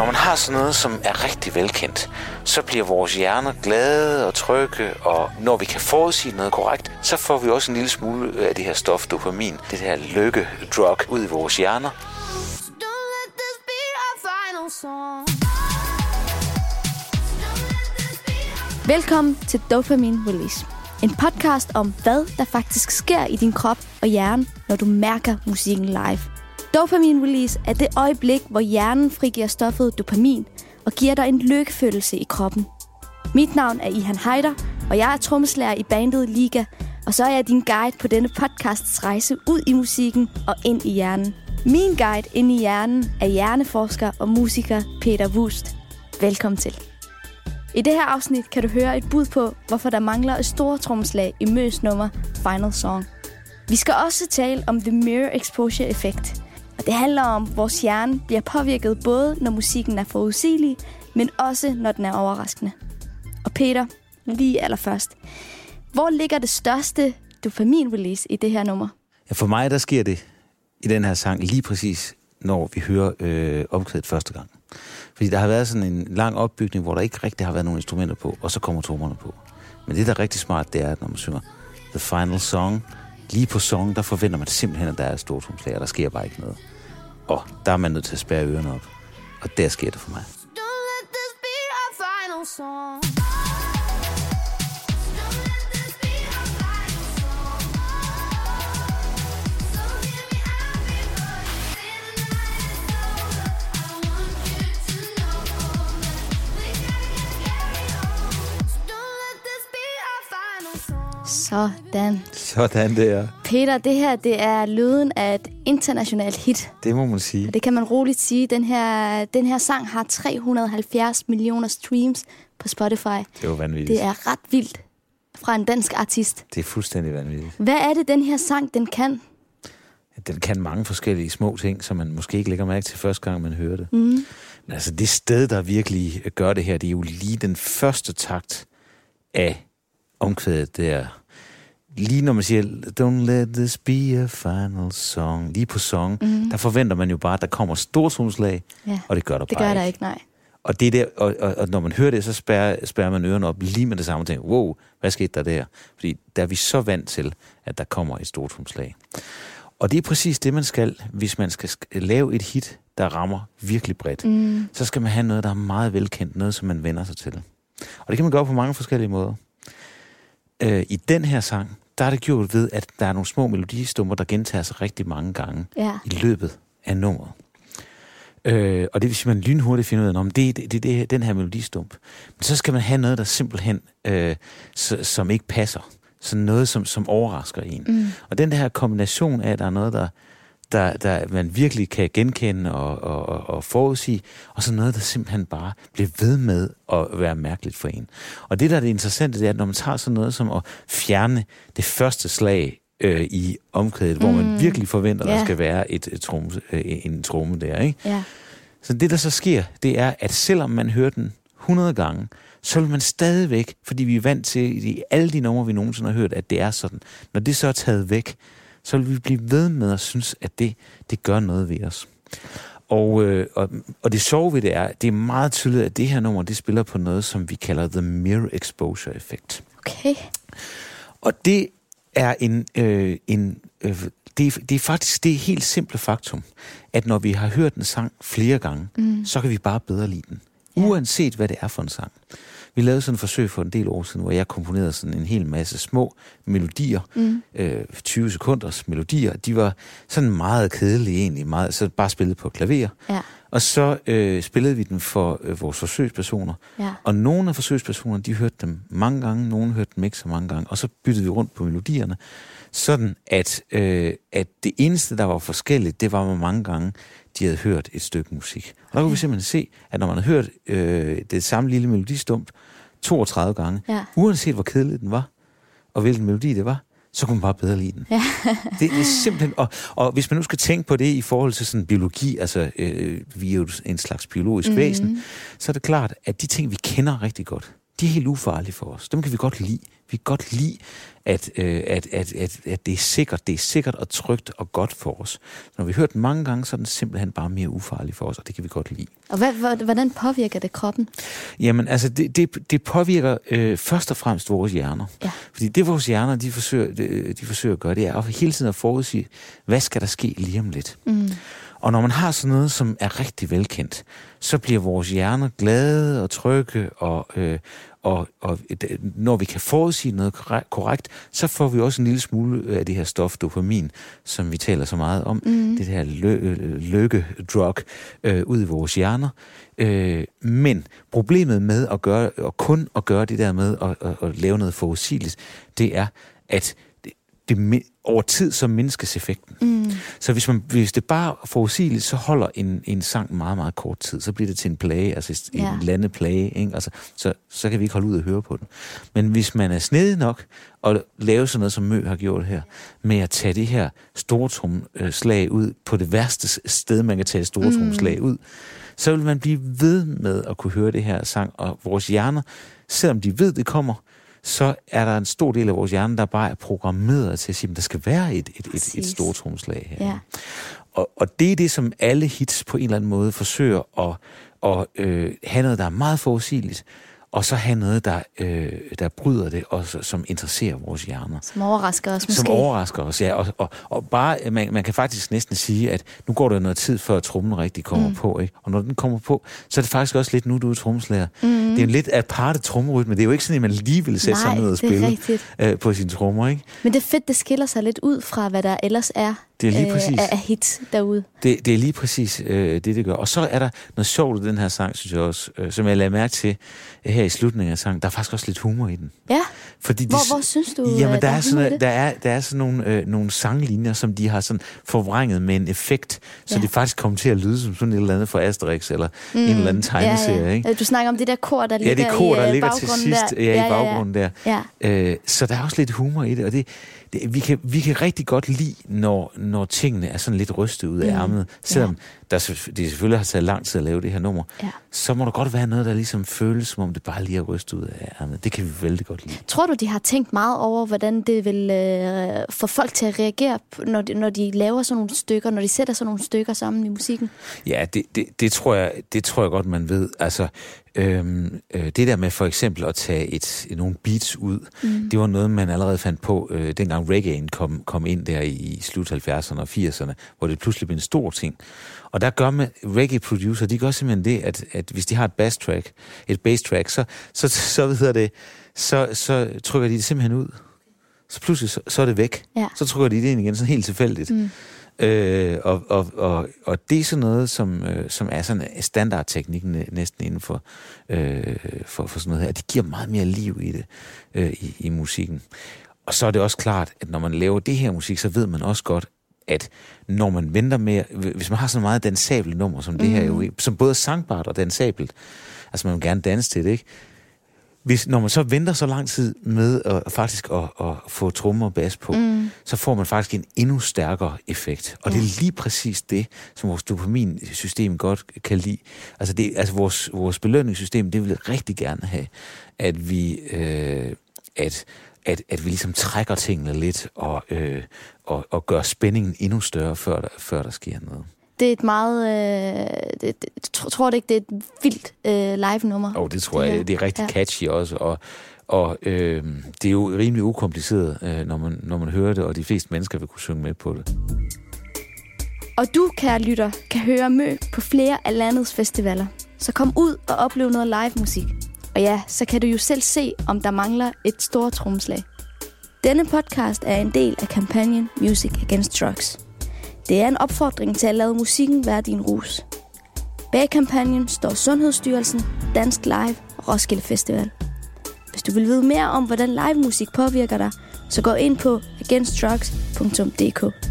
når man har sådan noget, som er rigtig velkendt, så bliver vores hjerner glade og trygge, og når vi kan forudsige noget korrekt, så får vi også en lille smule af det her stof dopamin, det her lykke-drug, ud i vores hjerner. Velkommen til Dopamine Release. En podcast om, hvad der faktisk sker i din krop og hjerne, når du mærker musikken live. Dopamine release er det øjeblik, hvor hjernen frigiver stoffet dopamin og giver dig en lykkefølelse i kroppen. Mit navn er Ihan Heider, og jeg er trommeslager i bandet Liga, og så er jeg din guide på denne podcasts rejse ud i musikken og ind i hjernen. Min guide ind i hjernen er hjerneforsker og musiker Peter Wust. Velkommen til. I det her afsnit kan du høre et bud på, hvorfor der mangler et stort trommeslag i Møs nummer Final Song. Vi skal også tale om The Mirror Exposure Effect. Og det handler om, at vores hjerne bliver påvirket både, når musikken er forudsigelig, men også, når den er overraskende. Og Peter, lige allerførst. Hvor ligger det største dopamin-release i det her nummer? Ja, for mig, der sker det i den her sang lige præcis, når vi hører øh, omkvædet første gang. Fordi der har været sådan en lang opbygning, hvor der ikke rigtig har været nogen instrumenter på, og så kommer trommerne på. Men det, der er rigtig smart, det er, at når man synger The Final Song, lige på song, der forventer man simpelthen, at der er et stort og der sker bare ikke noget. Og der er man nødt til at spære ørerne op. Og der sker det for mig. Don't let this be our final song. Sådan. Sådan der. Peter, det her det er lyden af et internationalt hit. Det må man sige. Og det kan man roligt sige. Den her, den her sang har 370 millioner streams på Spotify. Det er vanvittigt. Det er ret vildt fra en dansk artist. Det er fuldstændig vanvittigt. Hvad er det, den her sang, den kan? Den kan mange forskellige små ting, som man måske ikke lægger mærke til første gang, man hører det. Mm. Men altså det sted, der virkelig gør det her, det er jo lige den første takt af omkvædet der lige når man siger, don't let this be a final song, lige på song, mm. der forventer man jo bare, at der kommer stortrumslag, ja. og det gør der det bare gør der ikke, nej. Og, det der, og, og, og når man hører det, så spærrer, spærrer man ørerne op lige med det samme tænker, wow, hvad skete der der? Fordi der er vi så vant til, at der kommer et stortrumslag. Og det er præcis det, man skal, hvis man skal lave et hit, der rammer virkelig bredt. Mm. Så skal man have noget, der er meget velkendt, noget, som man vender sig til. Og det kan man gøre på mange forskellige måder. Øh, I den her sang, der er det gjort ved, at der er nogle små melodistumper, der gentager sig rigtig mange gange ja. i løbet af nummeret. Øh, og det vil sige, at man lynhurtigt finder ud af, om det er det, det, det, den her melodistump. Men så skal man have noget, der simpelthen, øh, som ikke passer. Sådan noget, som, som overrasker en. Mm. Og den her kombination af, at der er noget, der der, der man virkelig kan genkende og, og, og forudsige, og så noget, der simpelthen bare bliver ved med at være mærkeligt for en. Og det, der er det interessante, det er, at når man tager sådan noget som at fjerne det første slag øh, i omkvædet, mm. hvor man mm. virkelig forventer, at yeah. der skal være et, et tromme, øh, en tromme der, ikke? Yeah. Så det, der så sker, det er, at selvom man hører den 100 gange, så vil man stadigvæk, fordi vi er vant til i alle de numre, vi nogensinde har hørt, at det er sådan. Når det så er taget væk, så vil vi blive ved med at synes, at det, det gør noget ved os. Og, øh, og, og det sjove ved det er, det er meget tydeligt, at det her nummer, det spiller på noget, som vi kalder The Mirror Exposure Effect. Okay. Og det er en, øh, en øh, det, er, det er faktisk det helt simple faktum, at når vi har hørt en sang flere gange, mm. så kan vi bare bedre lide den. Ja. Uanset hvad det er for en sang. Vi lavede sådan et forsøg for en del år siden, hvor jeg komponerede sådan en hel masse små melodier, mm. øh, 20 sekunders melodier. De var sådan meget kedelige egentlig, meget, så bare spillet på klaver. Ja. Og så øh, spillede vi dem for øh, vores forsøgspersoner. Ja. Og nogle af forsøgspersonerne, de hørte dem mange gange, nogle hørte dem ikke så mange gange. Og så byttede vi rundt på melodierne, sådan at, øh, at det eneste, der var forskelligt, det var, hvor mange gange de havde hørt et stykke musik. Og der kunne vi simpelthen se, at når man havde hørt øh, det samme lille melodistump 32 gange, ja. uanset hvor kedelig den var, og hvilken melodi det var, så kunne man bare bedre lide den. Ja. det, er simpelthen... Og, og hvis man nu skal tænke på det i forhold til sådan biologi, altså øh, vi er jo en slags biologisk mm-hmm. væsen, så er det klart, at de ting, vi kender rigtig godt, de er helt ufarlige for os. Dem kan vi godt lide. Vi kan godt lide, at, øh, at, at, at, at det er sikkert. Det er sikkert og trygt og godt for os. Når vi har hørt den mange gange, så er den simpelthen bare mere ufarlig for os, og det kan vi godt lide. Og hvad, hvordan påvirker det kroppen? Jamen, altså, det, det, det påvirker øh, først og fremmest vores hjerner. Ja. Fordi det, vores hjerner, de forsøger, de, de forsøger at gøre, det er at hele tiden at forudsige, hvad skal der ske lige om lidt? Mm. Og når man har sådan noget, som er rigtig velkendt, så bliver vores hjerner glade og trygge, og, øh, og, og når vi kan forudsige noget korrekt, så får vi også en lille smule af det her stof, dopamin, som vi taler så meget om, mm. det her lø- lykke-drug, øh, ud i vores hjerner. Øh, men problemet med at gøre, og kun at gøre det der med at, at, at lave noget forudsigeligt, det er, at det, over tid så mindskes effekten. Mm. Så hvis, man, hvis det bare er forudsigeligt, så holder en, en sang meget, meget kort tid. Så bliver det til en plage, altså en ja. landeplage. Ikke? Altså, så, så kan vi ikke holde ud og høre på den. Men hvis man er snedig nok og lave sådan noget, som Mø har gjort her, med at tage det her stortrumslag ud på det værste sted, man kan tage stortrumslag mm. ud, så vil man blive ved med at kunne høre det her sang, og vores hjerner, selvom de ved, det kommer, så er der en stor del af vores hjerne, der bare er programmeret til at sige, at der skal være et, et, et, et stort tromslag her. Ja. Og, og det er det, som alle hits på en eller anden måde forsøger at, at øh, have noget, der er meget forudsigeligt, og så have noget, der, øh, der bryder det, og som interesserer vores hjerner. Som overrasker os måske. Som overrasker os, ja. Og, og, og bare, man, man kan faktisk næsten sige, at nu går der noget tid, før trummen rigtig kommer mm. på. Ikke? Og når den kommer på, så er det faktisk også lidt, nu du er trommeslager. Mm. Det er en lidt aparte trommerytme. Det er jo ikke sådan, at man lige vil sætte sig ned og spille øh, på sine trommer. Ikke? Men det er fedt, det skiller sig lidt ud fra, hvad der ellers er det er lige øh, præcis. af hits derude. Det, det er lige præcis øh, det, det gør. Og så er der noget sjovt i den her sang, synes jeg også, øh, som jeg lagde mærke til øh, her i slutningen af sangen. Der er faktisk også lidt humor i den. Ja? Fordi de, hvor, hvor synes du, jamen, øh, der, der, er sådan, der, er, der er sådan nogle, øh, nogle sanglinjer, som de har sådan forvrænget med en effekt, så ja. det faktisk kommer til at lyde som sådan et eller andet fra Asterix, eller mm, en eller anden tegneserie. Ja, ja. Ikke? Du snakker om det der kor, der ligger, ja, det kor, der i, øh, ligger til sidst der. Ja, ja, i baggrunden ja, ja. der. Ja. Øh, så der er også lidt humor i det, og det, det, vi, kan, vi kan rigtig godt lide, når, når tingene er sådan lidt rystet ud af mm. ærmet. Selvom ja. der, det selvfølgelig har taget lang tid at lave det her nummer, ja. så må der godt være noget, der ligesom føles, som om det bare lige er rystet ud af ærmet. Det kan vi vældig godt lide. Tror du, de har tænkt meget over, hvordan det vil øh, få folk til at reagere, når de, når de laver sådan nogle stykker, når de sætter sådan nogle stykker sammen i musikken? Ja, det, det, det, tror, jeg, det tror jeg godt, man ved. Altså, Øhm, øh, det der med for eksempel at tage et, nogle beats ud, mm. det var noget, man allerede fandt på, øh, dengang reggae'en kom, kom ind der i, slut 70'erne og 80'erne, hvor det pludselig blev en stor ting. Og der gør man, reggae-producer, de gør simpelthen det, at, at hvis de har et bass track, et bass track, så, så, så, så, det, så, så trykker de det simpelthen ud. Så pludselig, så, så er det væk. Ja. Så trykker de det ind igen, sådan helt tilfældigt. Mm. Øh, og, og, og, og det er sådan noget, som, øh, som er sådan standardteknikken næsten inden for, øh, for, for sådan noget her. Det giver meget mere liv i det, øh, i, i musikken. Og så er det også klart, at når man laver det her musik, så ved man også godt, at når man venter med, hvis man har så meget dansabelt nummer, som det mm. her jo, mhm. som både er sangbart og dansabelt, altså man vil gerne danse til det, ikke? Hvis, når man så venter så lang tid med at, faktisk at, at få trommer og bas på, mm. så får man faktisk en endnu stærkere effekt. Og ja. det er lige præcis det, som vores dopaminsystem godt kan lide. Altså, det, altså vores, vores belønningssystem, det vil rigtig gerne have, at vi, øh, at, at, at vi ligesom trækker tingene lidt og, øh, og, og gør spændingen endnu større, før der, før der sker noget det er et meget... Øh, det, det, tror, du ikke, det er et vildt øh, live-nummer? oh, det tror det jeg. Det er rigtig ja. catchy også, og, og øh, det er jo rimelig ukompliceret, øh, når, man, når man hører det, og de fleste mennesker vil kunne synge med på det. Og du, kære lytter, kan høre Mø på flere af landets festivaler. Så kom ud og oplev noget live musik. Og ja, så kan du jo selv se, om der mangler et stort tromslag. Denne podcast er en del af kampagnen Music Against Drugs. Det er en opfordring til at lade musikken være din rus. Bag kampagnen står Sundhedsstyrelsen, Dansk Live og Roskilde Festival. Hvis du vil vide mere om, hvordan live musik påvirker dig, så gå ind på againstdrugs.dk.